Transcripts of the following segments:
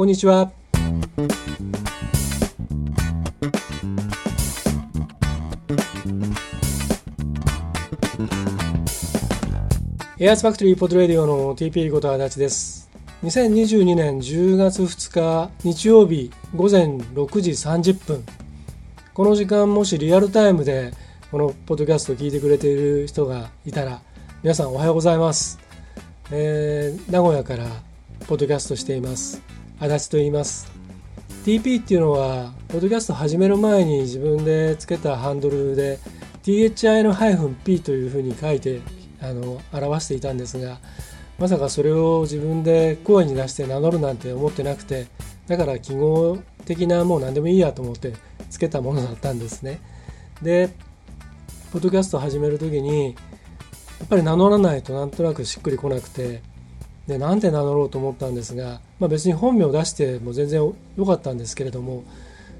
こんにちは。エアーズファクトリーポッドレディオの TP こと足立です。2022年10月2日日曜日午前6時30分。この時間もしリアルタイムでこのポッドキャストを聞いてくれている人がいたら皆さんおはようございます。えー、名古屋からポッドキャストしています。足立と言います。TP っていうのはポッドキャスト始める前に自分でつけたハンドルで THI の -P というふうに書いてあの表していたんですがまさかそれを自分で声に出して名乗るなんて思ってなくてだから記号的なもう何でもいいやと思ってつけたものだったんですねでポッドキャスト始める時にやっぱり名乗らないとなんとなくしっくりこなくてでなんで名乗ろうと思ったんですが、まあ、別に本名を出しても全然良かったんですけれども、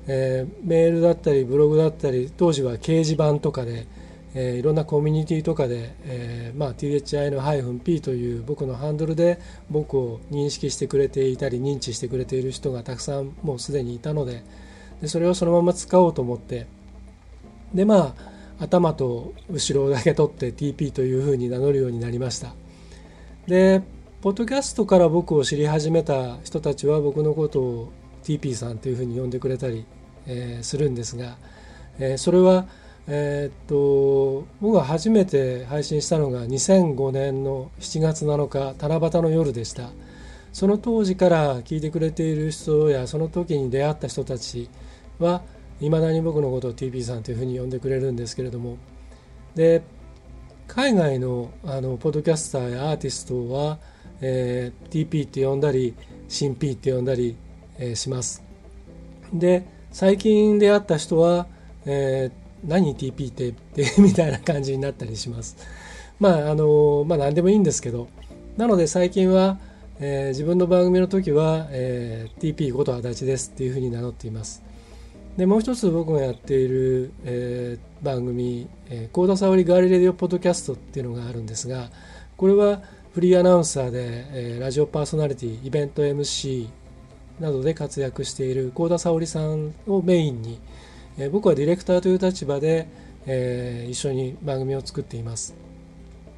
えー、メールだったりブログだったり当時は掲示板とかでえー、いろんなコミュニティとかで、えーまあ、THI の -P という僕のハンドルで僕を認識してくれていたり認知してくれている人がたくさんもうすでにいたのででそれをそのまま使おうと思ってでまあ頭と後ろだけ取って TP というふうに名乗るようになりました。でポッドキャストから僕を知り始めた人たちは僕のことを TP さんというふうに呼んでくれたり、えー、するんですが、えー、それはえー、っと僕が初めて配信したのが2005年の7月7日七夕の夜でした。その当時から聞いてくれている人やその時に出会った人たちはいまだに僕のことを TP さんというふうに呼んでくれるんですけれども。で海外のあのポッドキャスターやアーティストは、えー、TP って呼んだり新 P って呼んだり、えー、しますで最近出会った人は、えー、何 TP ってってみたいな感じになったりします。まああのまあ何でもいいんですけどなので最近は、えー、自分の番組の時は、えー、TP こと足立ですっていうふうに名乗っています。でもう一つ僕がやっている、えー、番組「えー、コーダ沙織ガーリレディオポッドキャスト」っていうのがあるんですがこれはフリーアナウンサーで、えー、ラジオパーソナリティイベント MC などで活躍している幸田沙織さんをメインに、え僕はディレクターという立場で、え一緒に番組を作っています。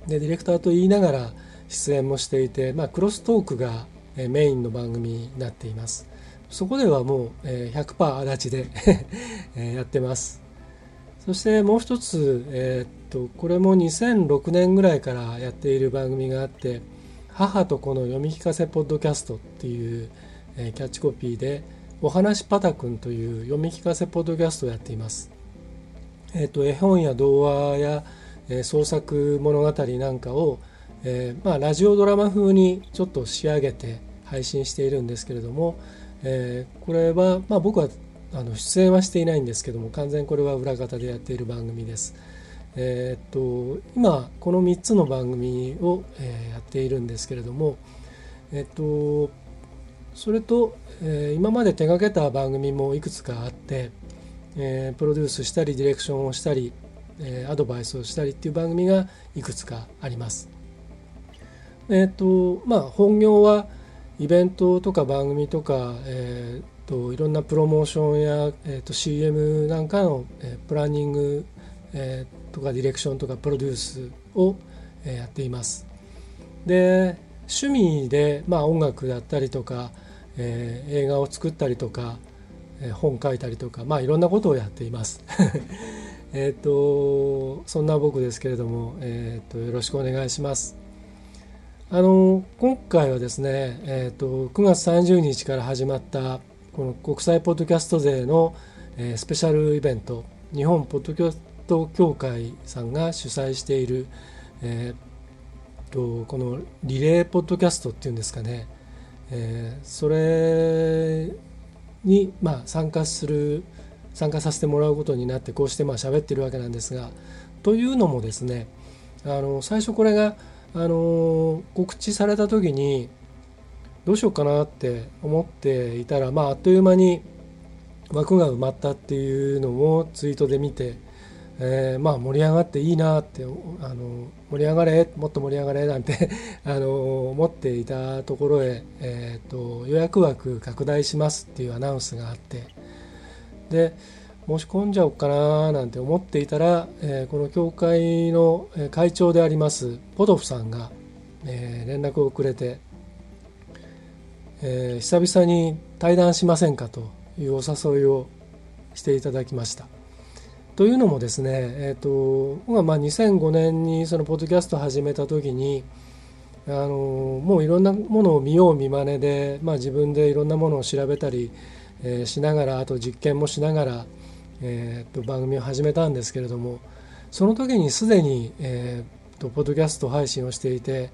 でディレクターと言いながら出演もしていて、まあ、クロストークがメインの番組になっています。そこではもう100%足立で やってますそしてもう一つ、えー、っとこれも2006年ぐらいからやっている番組があって「母と子の読み聞かせポッドキャスト」っていう、えキャッチコピーでお話パタくんという読み聞かせポッドキャストをやっています。えっ、と絵本や童話や、え、創作物語なんかを、え、まあ、ラジオドラマ風にちょっと仕上げて配信しているんですけれども、えこれは、まあ、僕はあの出演はしていないんですけども完全これは裏方でやっている番組です。えっと今この3つの番組を、えやっているんですけれどもえっとそれと、えー、今まで手がけた番組もいくつかあって、えー、プロデュースしたりディレクションをしたり、えー、アドバイスをしたりっていう番組がいくつかあります。えっ、とまあ本業はイベントとか番組とか、えーと、いろんなプロモーションや、えーと、CM なんかの、えー、プランニング、えー、とかディレクションとかプロデュースを、えー、やっています。で趣味で、まあ、音楽だったりとか、えー、映画を作ったりとか、えー、本書いたりとか、まあ、いろんなことをやっています。えっとそんな僕ですけれども、えーと、よろしくお願いします。あの今回はですね、えーと、9月30日から始まったこの国際ポッドキャストデーの、えー、スペシャルイベント日本ポッドキャスト協会さんが主催している、えーとこのリレーポッドキャストっていうんですかね。えー、それに、まあ、参加する参加させてもらうことになってこうしてまあ喋ってるわけなんですがというのもですねあの最初これがあの告知された時にどうしようかなって思っていたら、まあ、あっという間に枠が埋まったっていうのをツイートで見て、えー、まあ盛り上がっていいなってあの盛り上がれもっと盛り上がれなんて あの思っていたところへ、えーと、予約枠拡大しますっていうアナウンスがあって。で申し込んじゃおうかななんて思っていたら、えー、この教会の会長でありますポドフさんが、えー、連絡をくれて、えー、久々に対談しませんかというお誘いをしていただきました。というのもですね、えーと、僕はまあ2005年にそのポッドキャスト始めた時にあのもういろんなものを見よう見まねで、まあ、自分でいろんなものを調べたり、えー、しながらあと実験もしながら、えー、と番組を始めたんですけれどもその時にすでに、えー、とポッドキャスト配信をしていて、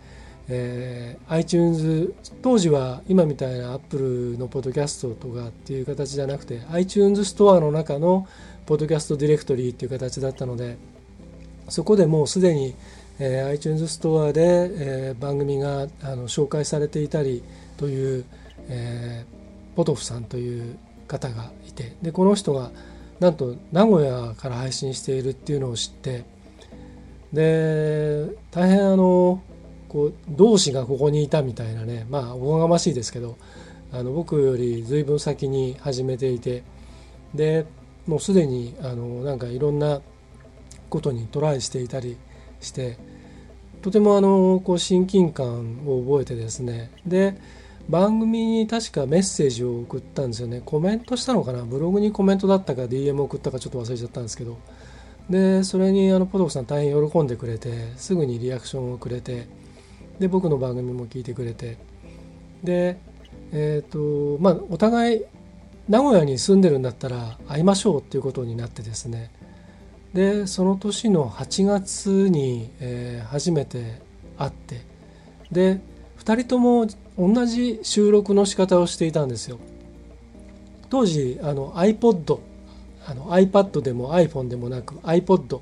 えー、iTunes 当時は今みたいな Apple のポッドキャストとかっていう形じゃなくて iTunes ストアの中のポッドキャストディレクトリーっていう形だったのでそこでもうすでに、えー、iTunes ストアで、えー、番組があの紹介されていたりという、えー、ポトフさんという方がいてでこの人がなんと名古屋から配信しているっていうのを知ってで大変あのこう同志がここにいたみたいなねまあおこがましいですけどあの僕より随分先に始めていてでもうすでにあのなんかいろんなことにトライしていたりしてとてもあのこう親近感を覚えてですねで番組に確かメッセージを送ったんですよね。コメントしたのかな？ブログにコメントだったか DM 送ったかちょっと忘れちゃったんですけど。でそれにあのポトフさん大変喜んでくれてすぐにリアクションをくれてで僕の番組も聞いてくれて。でえっ、ー、とまあお互い名古屋に住んでるんだったら会いましょうっていうことになってですね。でその年の8月に、えー、初めて会って。で2人とも同じ収録の仕方をしていたんですよ。当時あの iPod あの iPad でも iPhone でもなく iPod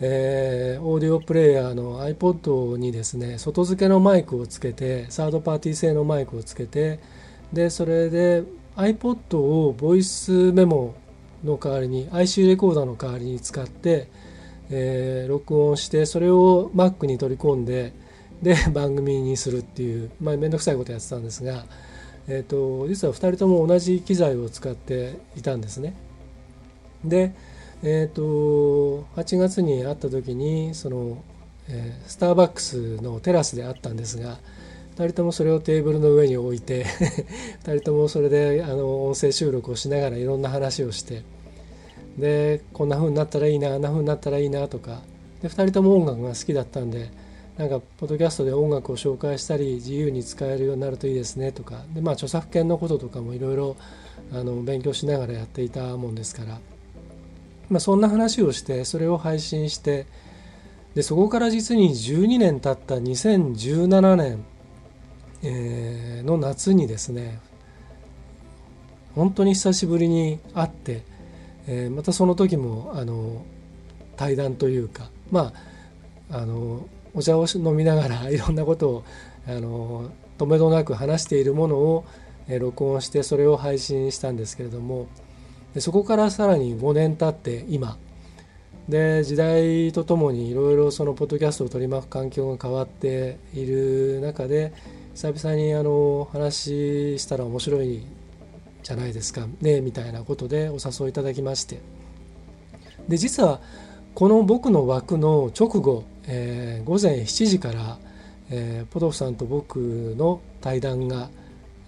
えー、オーディオプレーヤーの iPod にですね外付けのマイクをつけてサードパーティー製のマイクをつけてでそれで iPod をボイスメモの代わりに IC レコーダーの代わりに使って、えー、録音してそれを Mac に取り込んでで番組にするっていうまあ面倒くさいことやってたんですが、えーと、実は2人とも同じ機材を使っていたんですね。で、えーと、8月に会った時にその、えー、スターバックスのテラスで会ったんですが2人ともそれをテーブルの上に置いて 2人ともそれであの音声収録をしながらいろんな話をしてでこんな風になったらいいなあんな風になったらいいなとかで2人とも音楽が好きだったんでなんかポッドキャストで音楽を紹介したり自由に使えるようになるといいですねとか。で、まあ、著作権のこととかもいろいろ勉強しながらやっていたもんですから、まあ、そんな話をしてそれを配信してでそこから実に12年経った2017年えー、の夏にですね本当に久しぶりに会って、えー、またその時もあの対談というかまああのお茶を飲みながら いろんなことをあの止めどなく話しているものを、え、録音してそれを配信したんですけれどもでそこからさらに5年経って今。で時代とともにいろいろそのポッドキャストを取り巻く環境が変わっている中で久々にあの話したら面白いじゃないですかねみたいなことでお誘いいただきまして。で実はこの僕の枠の直後、えー、午前7時から、えー、ポトフさんと僕の対談が、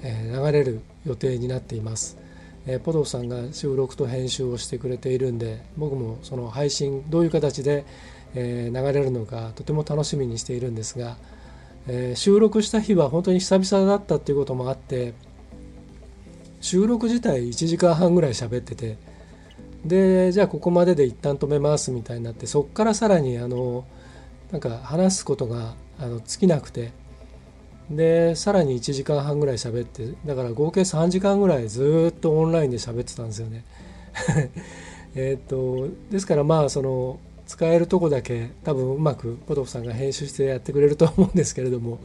えー、流れる予定になっています、えー、ポトフさんが収録と編集をしてくれているんで僕もその配信どういう形で、えー、流れるのかとても楽しみにしているんですがえー、収録した日は本当に久々だったっていうこともあって収録自体1時間半ぐらい喋っててでじゃあここまでで一旦止めますみたいになってそこからさらにあのなんか話すことがあの尽きなくてでさらに1時間半ぐらい喋ってだから合計3時間ぐらいずっとオンラインで喋ってたんですよね。えっとですからまあその使えるとこだけ多分うまくポトフさんが編集してやってくれると思うんですけれども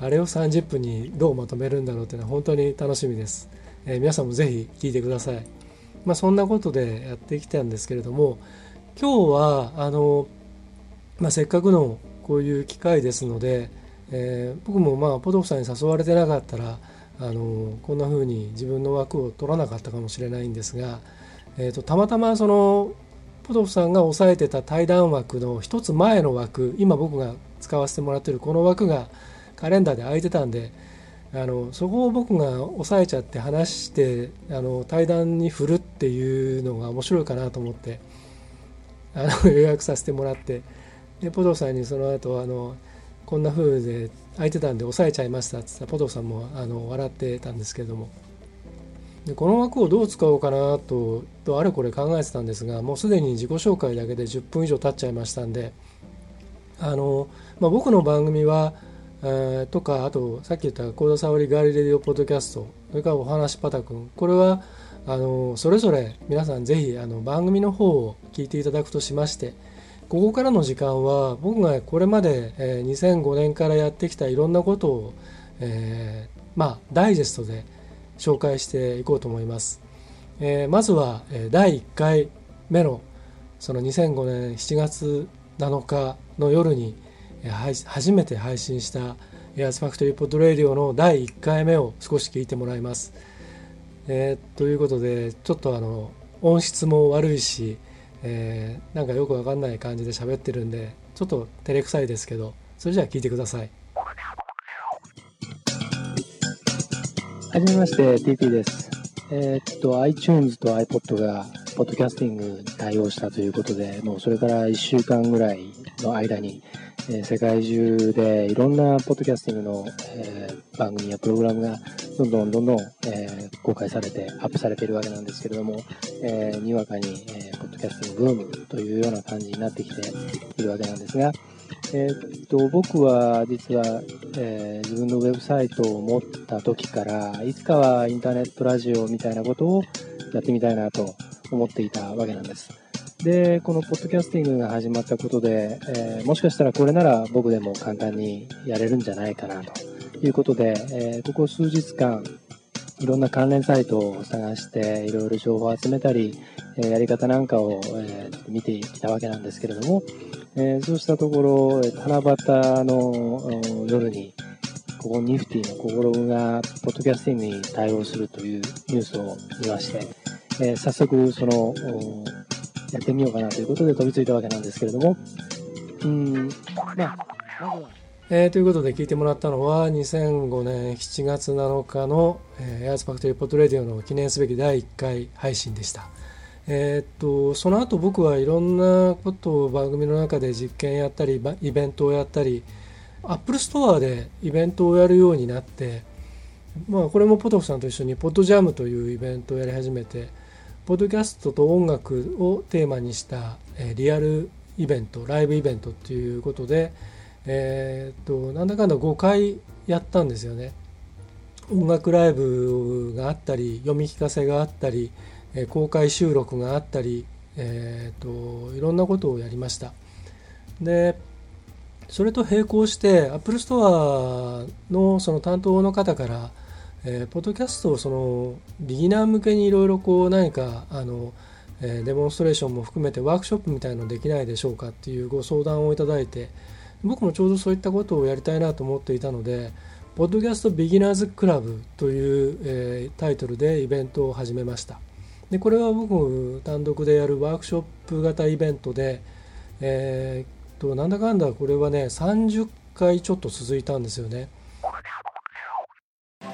あれを30分にどうまとめるんだろうっていうのは本当に楽しみです、えー、皆さんもぜひ聞いてください。まあそんなことでやってきたんですけれども今日はあの、まあ、せっかくのこういう機会ですので、えー、僕もまあポトフさんに誘われてなかったらあのこんな風に自分の枠を取らなかったかもしれないんですが、えーと、たまたまそのポトフさんが押さえてた対談枠の一つ前の枠今僕が使わせてもらってるこの枠がカレンダーで空いてたんであのそこを僕が押さえちゃって話してあの対談に振るっていうのが面白いかなと思ってあの 予約させてもらってでポトさんにその後あのこんな風で空いてたんで抑えちゃいましたっつったらポトさんもあの笑ってたんですけれども。でこの枠をどう使おうかなととあれこれ考えてたんですがもうすでに自己紹介だけで10分以上経っちゃいましたんであの、まあ、僕の番組は、えー、とかあとさっき言った幸田沙織ガーリレディオポッドキャストそれからお話パタ君これはあのそれぞれ皆さんぜひあの番組の方を聞いていただくとしましてここからの時間は僕がこれまで、えー、2005年からやってきたいろんなことを、えー、まあダイジェストで紹介していこうと思います。えー、まずは、えー、第1回目のその2005年7月7日の夜に、初めて配信した A's Factory Pod Radio の第1回目を少し聞いてもらいます。えー、ということでちょっとあの音質も悪いし、えー、なんかよくわかんない感じで喋ってるんでちょっと照れくさいですけどそれじゃあ聞いてください。はじめまして TP です。えー、っと iTunes と iPod がポッドキャスティングに対応したということでもうそれから1週間ぐらいの間に、え、世界中でいろんなポッドキャスティングの、え、番組やプログラムがどんどんどんどん、え、公開されてアップされているわけなんですけれども、えにわかに、えポッドキャスティングブームというような感じになってきているわけなんですが、えー、っと、僕は実は、えー、自分のウェブサイトを持った時から、いつかはインターネットラジオみたいなことをやってみたいなと思っていたわけなんです。で、このポッドキャスティングが始まったことで、えー、もしかしたらこれなら僕でも簡単にやれるんじゃないかなということで、えここ数日間、いろんな関連サイトを探して、いろいろ情報を集めたり、えやり方なんかを、え見てきたわけなんですけれども、えー、そうしたところ、七夕の夜に、ここニフティのココログがポッドキャスティングに対応するというニュースを見まして、えー、早速その、やってみようかなということで飛びついたわけなんですけれども、うん、まあ、まずは。えー、ということで聞いてもらったのは2005年7月7日の、えー、 A's Factory Pod Radio の記念すべき第1回配信でした。えー、っとその後僕はいろんなことを番組の中で実験やったりイベントをやったりアップルストアでイベントをやるようになって、まあ、これもポトフさんと一緒にポッドジャムというイベントをやり始めてポッドキャストと音楽をテーマにした、えリアルイベントライブイベントっていうことで、えー、っとなんだかんだ5回やったんですよね。音楽ライブがあったり読み聞かせがあったりえ公開収録があったり、えーと、いろんなことをやりましたでそれと並行して Apple Store のその担当の方から、えー、ポッドキャストをそのビギナー向けにいろいろこう何かあの、えー、デモンストレーションも含めてワークショップみたいのできないでしょうかっていうご相談をいただいて僕もちょうどそういったことをやりたいなと思っていたのでポッドキャストビギナーズクラブという、えー、タイトルでイベントを始めました。でこれは僕も単独でやるワークショップ型イベントで、えー、となんだかんだこれはね30回ちょっと続いたんですよね。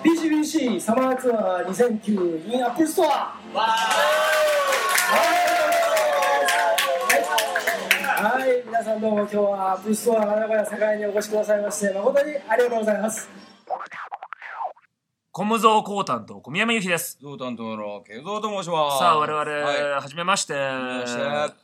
PCBC サマーツアー2009 in アップルストアはい。皆さんどうも今日はアップルストア名古屋栄にお越しくださいまして誠にありがとうございます。コムゾーコータンと小宮山由紀です。ゾータンとの慶三と申します。さあ、我々、はい、はじめまして。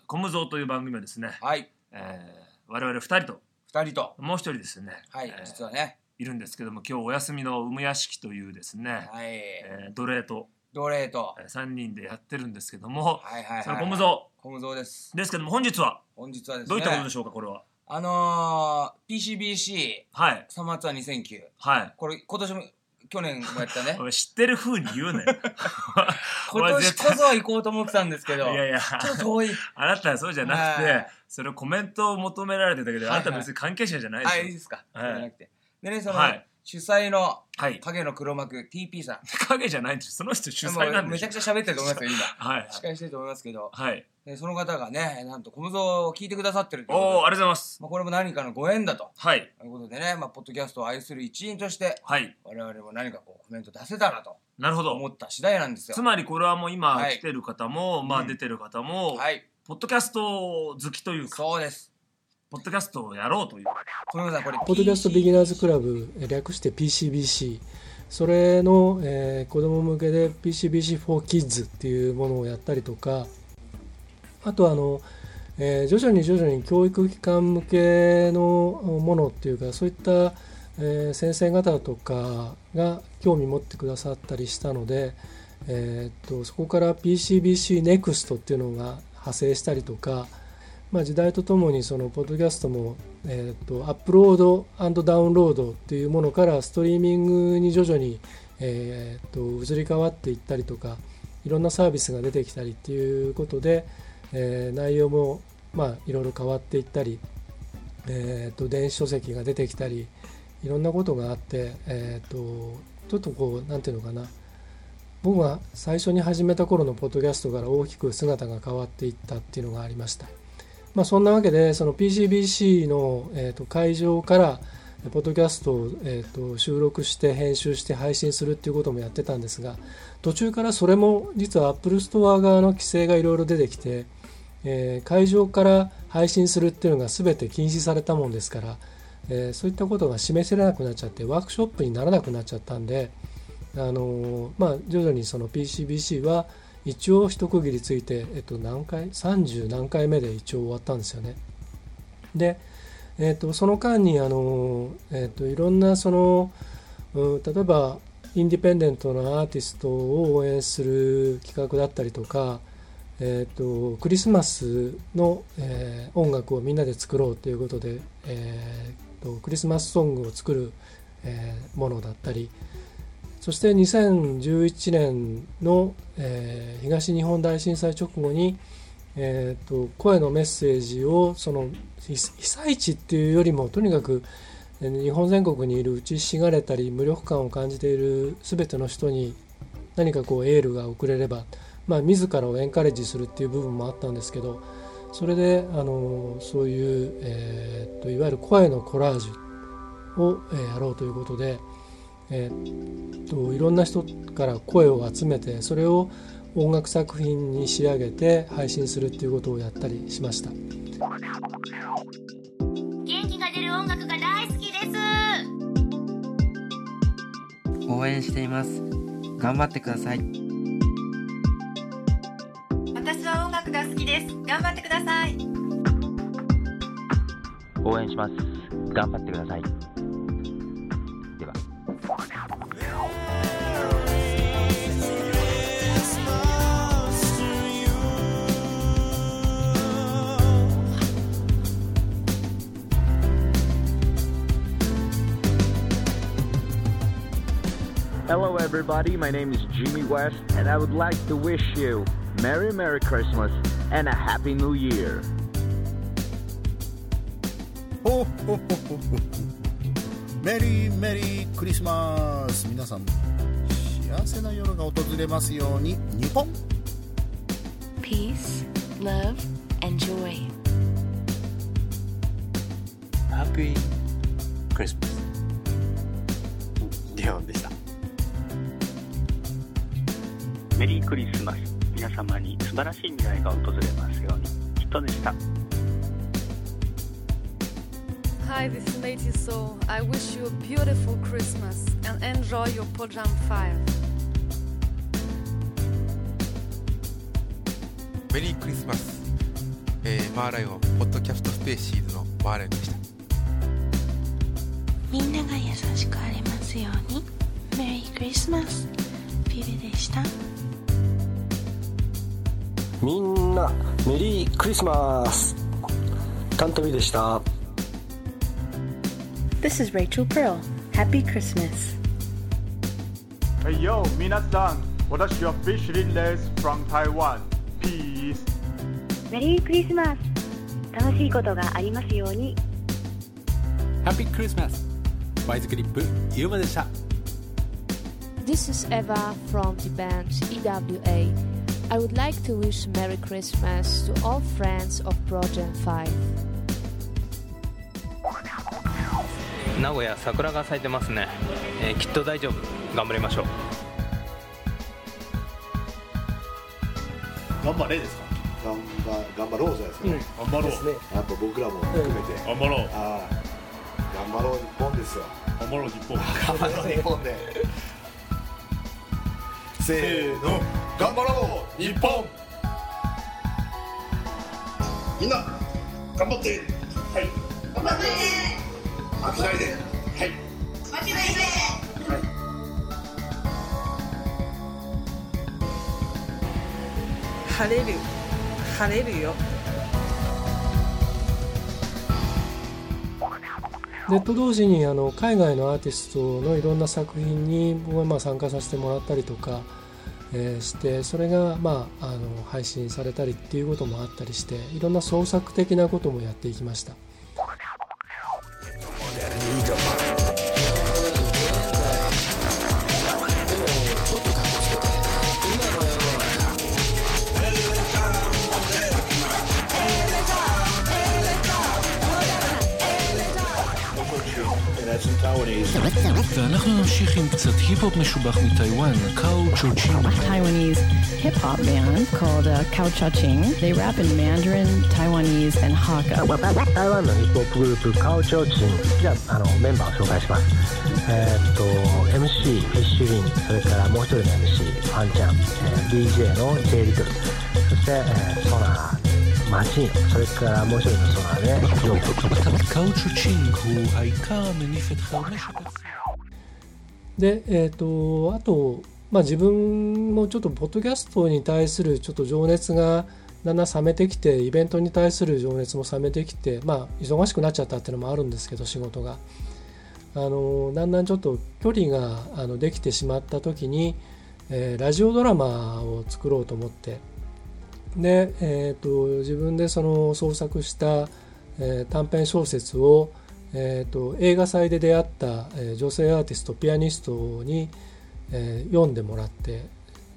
コムゾーという番組はですね、はい。えー、我々二人と、二人と、もう一人ですね、はい、えー、実はね、いるんですけども、今日お休みの産屋敷というですね、はい。えー、奴隷と、奴隷と、えー、3人でやってるんですけども、はいはいはい、はい、そのコムゾー。コムゾーです。ですけども、本日は、本日はですね、どういったことでしょうか、これは？あのー、PCBC、はい。サマーツアー2009。はい。これ、今年も、去年もやったね 知ってる風に言うなよ 今年こそは行こうと思ってたんですけどいやいやちょっと遠いあなたはそうじゃなくて、はいそれをコメントを求められてたけど、はいはいあなたは別に関係者じゃないでしょあいいですか、はいじゃなくてでねその、はい。主催のはい。影の黒幕 TP さん。影じゃないんですその人主催なんでしょ？もうめちゃくちゃ喋ってると思いますよ今。はい。司会してると思いますけど。はい。でその方がねなんと小無造を聞いてくださってるというおことで。おありがとうございます。まあ、これも何かのご縁だと。はい。ということでね、まあ、ポッドキャストを愛する一員としてはい。我々も何かこうコメント出せたらとなるほど。思った次第なんですよ。つまりこれはもう今はい。来てる方も、まあうん。出てる方も、はい。ポッドキャスト好きというか。そうですポッドキャストをやろうという。小野さんこれポッドキャストビギナーズクラブえ略して PCBC それの、えー子供向けで PCBC for Kids っていうものをやったりとか。あとあの、えー徐々に徐々に教育機関向けのものっていうかそういった、えー先生方とかが興味持ってくださったりしたので、えーっとそこから PCBC NEXT っていうのが派生したりとかまあ、時代とともにそのポッドキャストも、えー、とアップロードダウンロードっていうものからストリーミングに徐々に、えー、と移り変わっていったりとかいろんなサービスが出てきたりっていうことで、えー内容も、まあ、いろいろ変わっていったり、えー、と電子書籍が出てきたりいろんなことがあって、えー、とちょっとこうなんていうのかな僕が最初に始めた頃のポッドキャストから大きく姿が変わっていったっていうのがありました。まあ、そんなわけでその PCBC の、えー、と会場からポッドキャストを、えー、と収録して編集して配信するっていうこともやってたんですが途中からそれも実は Apple Store 側の規制がいろいろ出てきて、えー会場から配信するっていうのが全て禁止されたもんですから、えーそういったことが示せれなくなっちゃってワークショップにならなくなっちゃったんで、あのーまあ、徐々にその PCBC は一応一区切りついて、えっと、何回？30何回目で一応終わったんですよね。で、えっと、その間にあの、えっと、いろんなその、うん例えばインディペンデントなアーティストを応援する企画だったりとか、えっと、クリスマスの、えー音楽をみんなで作ろうということで、えーとクリスマスソングを作る、えーものだったりそして2011年の、えー東日本大震災直後に、えー、と声のメッセージをその被災地っていうよりもとにかく日本全国にいる打ちしがれたり無力感を感じている全ての人に何かこうエールが送れれば、まあ、自らをエンカレッジするっていう部分もあったんですけどそれであのそういう、えー、といわゆる声のコラージュを、えーやろうということで。えーっといろんな人から声を集めてそれを音楽作品に仕上げて配信するっていうことをやったりしました。元気が出る音楽が大好きです。応援しています。頑張ってください。私は音楽が好きです。頑張ってください。応援します。頑張ってください Hello, everybody. My name is Jimmy West, and I would like to wish you Merry, Merry Christmas and a Happy New Year. Ho, ho, ho ho ho! Merry Merry ho, メリーメリークリスマス皆さん幸せな夜が訪れますように日本 Peace, love, and joy Happy Christmas 日本ですメリークリスマス。皆様に素晴らしい未来が訪れますように。きっとでした。Hi, this is Matey Soul. I wish you a beautiful Christmas and enjoy your Pojam 5. メリークリスマス、えーマーライオンポッドキャストスペーシーズのマーライオンでした。みんなが優しくありますように。メリークリスマスビビでしたみんなメリークリスマスタントビでした This is Rachel Pearl. Happy Christmas. Hey yo, 皆さん、私はフィッシュリンです from Taiwan? Peace. メリークリスマス楽しいことがありますようにハッピークリスマスワイズクリップゆうまでした This is Eva from the band EWA. I would like to wish Merry Christmas to all friends of Project 5. 名古屋桜が咲いてますね、えーきっと大丈夫。頑張りましょう。頑張れですか？頑張頑張ろうじゃないですか。ね、うん。頑張ろう。ですね。やっぱ僕らも含めて、頑張ろう。はい。頑張ろう日本ですよ。頑張ろう日本。頑張ろう日本でせーの頑張ろう日本。みんな頑張って。はい。頑張って。負けないで。はい。負けないで晴れる。晴れるよネット同時にあの海外のアーティストのいろんな作品に僕はまあ参加させてもらったりとか、えーしてそれがまああの配信されたりっていうこともあったりしていろんな創作的なこともやっていきました。ואנחנו נמשיך עם קצת היפ-הופ משובח מטיוואן, קאו צ'וצ'ין. Taiwanese hip hop band called uh, Kao Cha-Ching. They rap in Mandarin, Taiwanese, and Hakka. 台湾のヒップホップグループカオチョーチンじゃああのメンバーを紹介しますえーっと MC フィッシュリンそれからもう一人の MC ファンちゃん、えー DJ の J リトルそして、えーソナーマチーノそれからもう一人のソナーでヨーקאו צ'וצ'ינג הוא העיקר המניף את חרמשת הצ... で、えー、とあと、まあ、自分もちょっとポッドキャストに対するちょっと情熱がだんだん冷めてきてイベントに対する情熱も冷めてきて、まあ、忙しくなっちゃったっていうのもあるんですけど仕事が。あのだんだんちょっと距離があのできてしまった時に、えーラジオドラマを作ろうと思って。で、えー、と自分でその創作した、えー短編小説を、えー、と映画祭で出会った、えー女性アーティストピアニストに、えー読んでもらって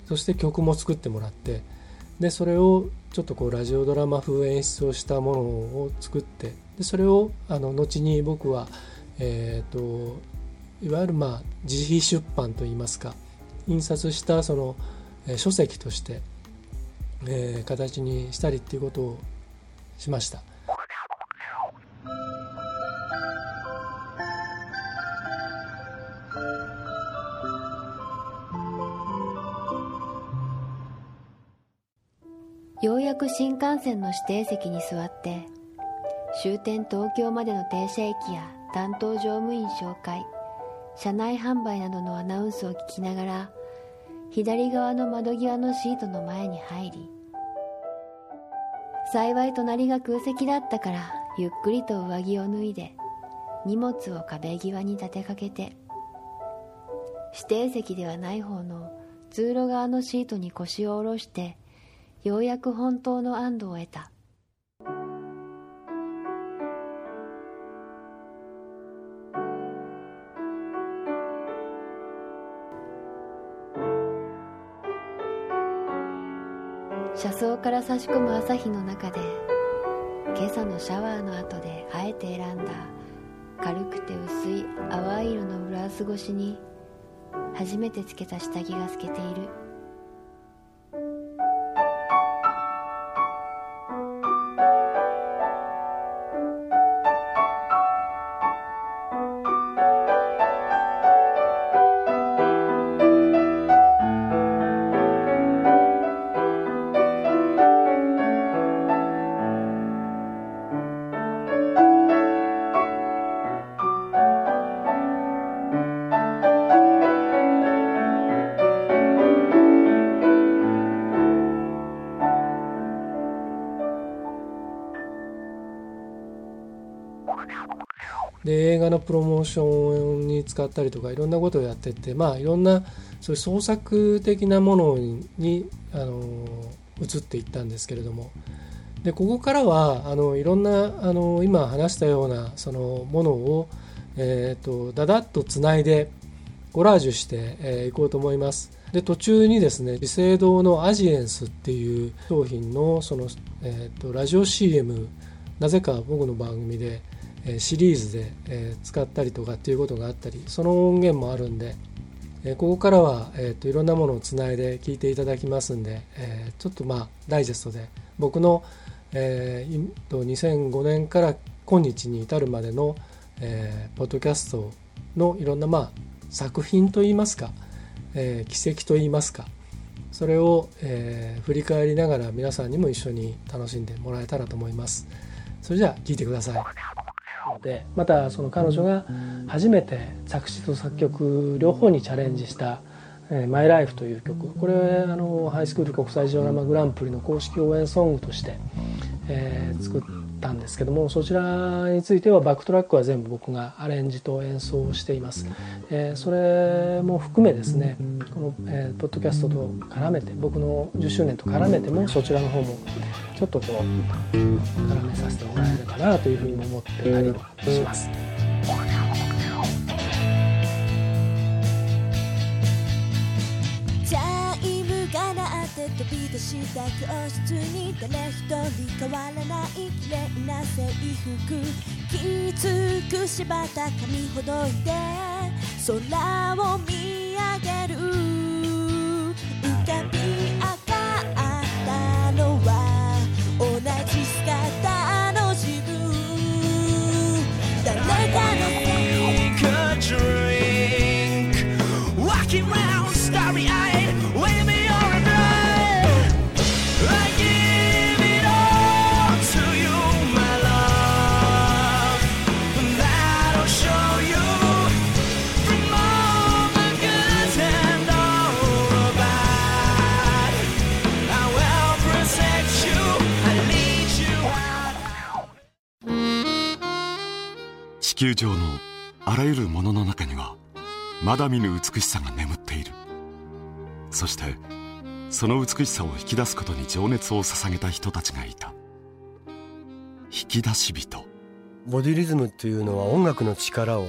そして曲も作ってもらってでそれをちょっとこうラジオドラマ風演出をしたものを作ってでそれをあの後に僕は、えー、といわゆるまあ自費出版といいますか印刷したその、えー書籍として、えー形にしたりっていうことをしました。新幹線の指定席に座って終点東京までの停車駅や担当乗務員紹介車内販売などのアナウンスを聞きながら左側の窓際のシートの前に入り幸い隣が空席だったからゆっくりと上着を脱いで荷物を壁際に立てかけて指定席ではない方の通路側のシートに腰を下ろしてようやく本当の安堵を得た。車窓から差し込む朝日の中で今朝のシャワーの後であえて選んだ軽くて薄い淡い色のブラウス越しに初めてつけた下着が透けている。のプロモーションに使ったりとかいろんなことをやってってまあいろんなそういう創作的なものにあの移っていったんですけれどもでここからはあのいろんなあの今話したようなそのものを、えーと、だだっとつないでコラージュしてい、えー、こうと思います。で途中にですね資生堂のアジエンスっていう商品のその、えーと、ラジオ CM なぜか僕の番組で、シリーズで、使ったりとかっていうことがあったりその音源もあるんで、ここからは、いろんなものをつないで聞いていただきますんで、ちょっとまあダイジェストで僕の、えー、2005年から今日に至るまでの、ポッドキャストのいろんなまあ作品といいますかえー、奇跡といいますかそれを、振り返りながら皆さんにも一緒に楽しんでもらえたらと思います。それじゃあ聴いてください。でまたその彼女が初めて作詞と作曲両方にチャレンジした「マイ・ライフ」という曲。これあのハイスクール国際ジオラマグランプリの公式応援ソングとして、えー、作ってたんですけどもそちらについてはバックトラックは全部僕がアレンジと演奏をしています、えー、それも含めですねこの、えー、ポッドキャストと絡めて僕の10周年と絡めてもそちらの方もちょっとこう絡めさせてもらえればなというふうに思ってたりします。飛び出した教室に誰一人変わらない綺麗な制服。きつく縛った髪ほどいて空を見上げる。球上のあらゆるものの中にはまだ見ぬ美しさが眠っている。そしてその美しさを引き出すことに情熱を捧げた人たちがいた。引き出し人。ボディリズムっていうのは音楽の力を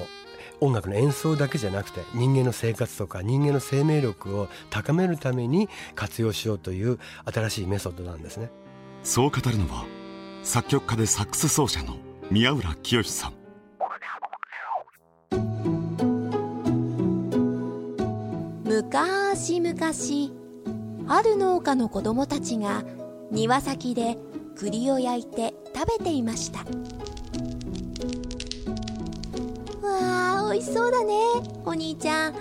音楽の演奏だけじゃなくて人間の生活とか人間の生命力を高めるために活用しようという新しいメソッドなんですね。そう語るのは作曲家でサックス奏者の宮浦清さん昔々ある農家の子供たちが庭先で栗を焼いて食べていました。わあ美味しそうだね。お兄ちゃん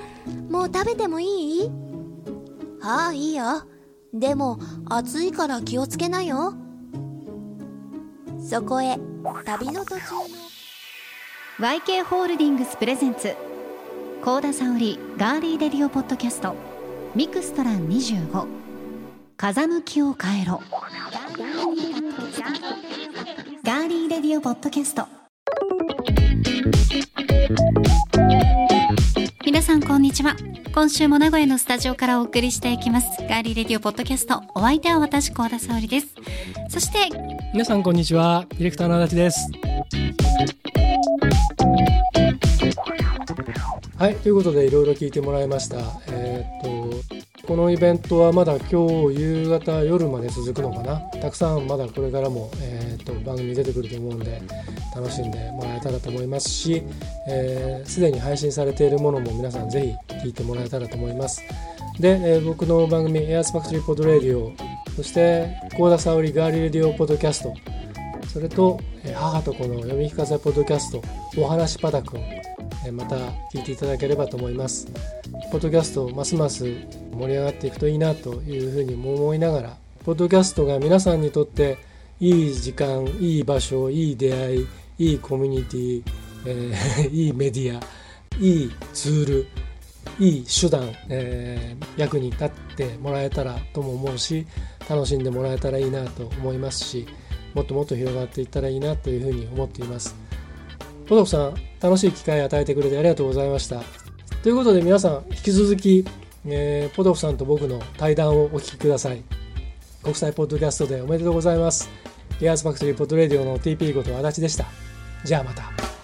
もう食べてもいい？ああいいよ。でも暑いから気をつけなよ。そこへ旅の途中の YK ホールディングスプレゼンツ。高田沙織ガーリーレディオポッドキャスト。ミクストラン25風向きを変えろ。ガーリーレディオポッドキャスト。皆さんこんにちは。今週も名古屋のスタジオからお送りしていきます。ガーリーレディオポッドキャスト。お相手は私高田沙織です。そして皆さんこんにちは。ディレクターの足立です。はいということでいろいろ聞いてもらいました。えー、っとこのイベントはまだ今日夕方夜まで続くのかな？たくさんまだこれからも、えーと、番組出てくると思うんで楽しんでもらえたらと思いますしすで、ー、に配信されているものも皆さんぜひ聞いてもらえたらと思います。で、えー、僕の番組 A’s Factory Pod Radio そして幸田沙織ガーリレディオポッドキャストそれと、えー、母と子の読み聞かせポッドキャストお話パタくん、また聞いていただければと思います。ポッドキャストますます盛り上がっていくといいなというふうに思いながらポッドキャストが皆さんにとっていい時間いい場所いい出会いいいコミュニティ、えー、いいメディアいいツールいい手段、えー、役に立ってもらえたらとも思うし楽しんでもらえたらいいなと思いますしもっともっと広がっていったらいいなというふうに思っています。ポトフさん楽しい機会を与えてくれてありがとうございました。ということで皆さん引き続き、えー、ポトフさんと僕の対談をお聞きください。国際ポッドキャストデーおめでとうございます。 A’s Factory Pod Radio の TP こと足立でした。じゃあまた。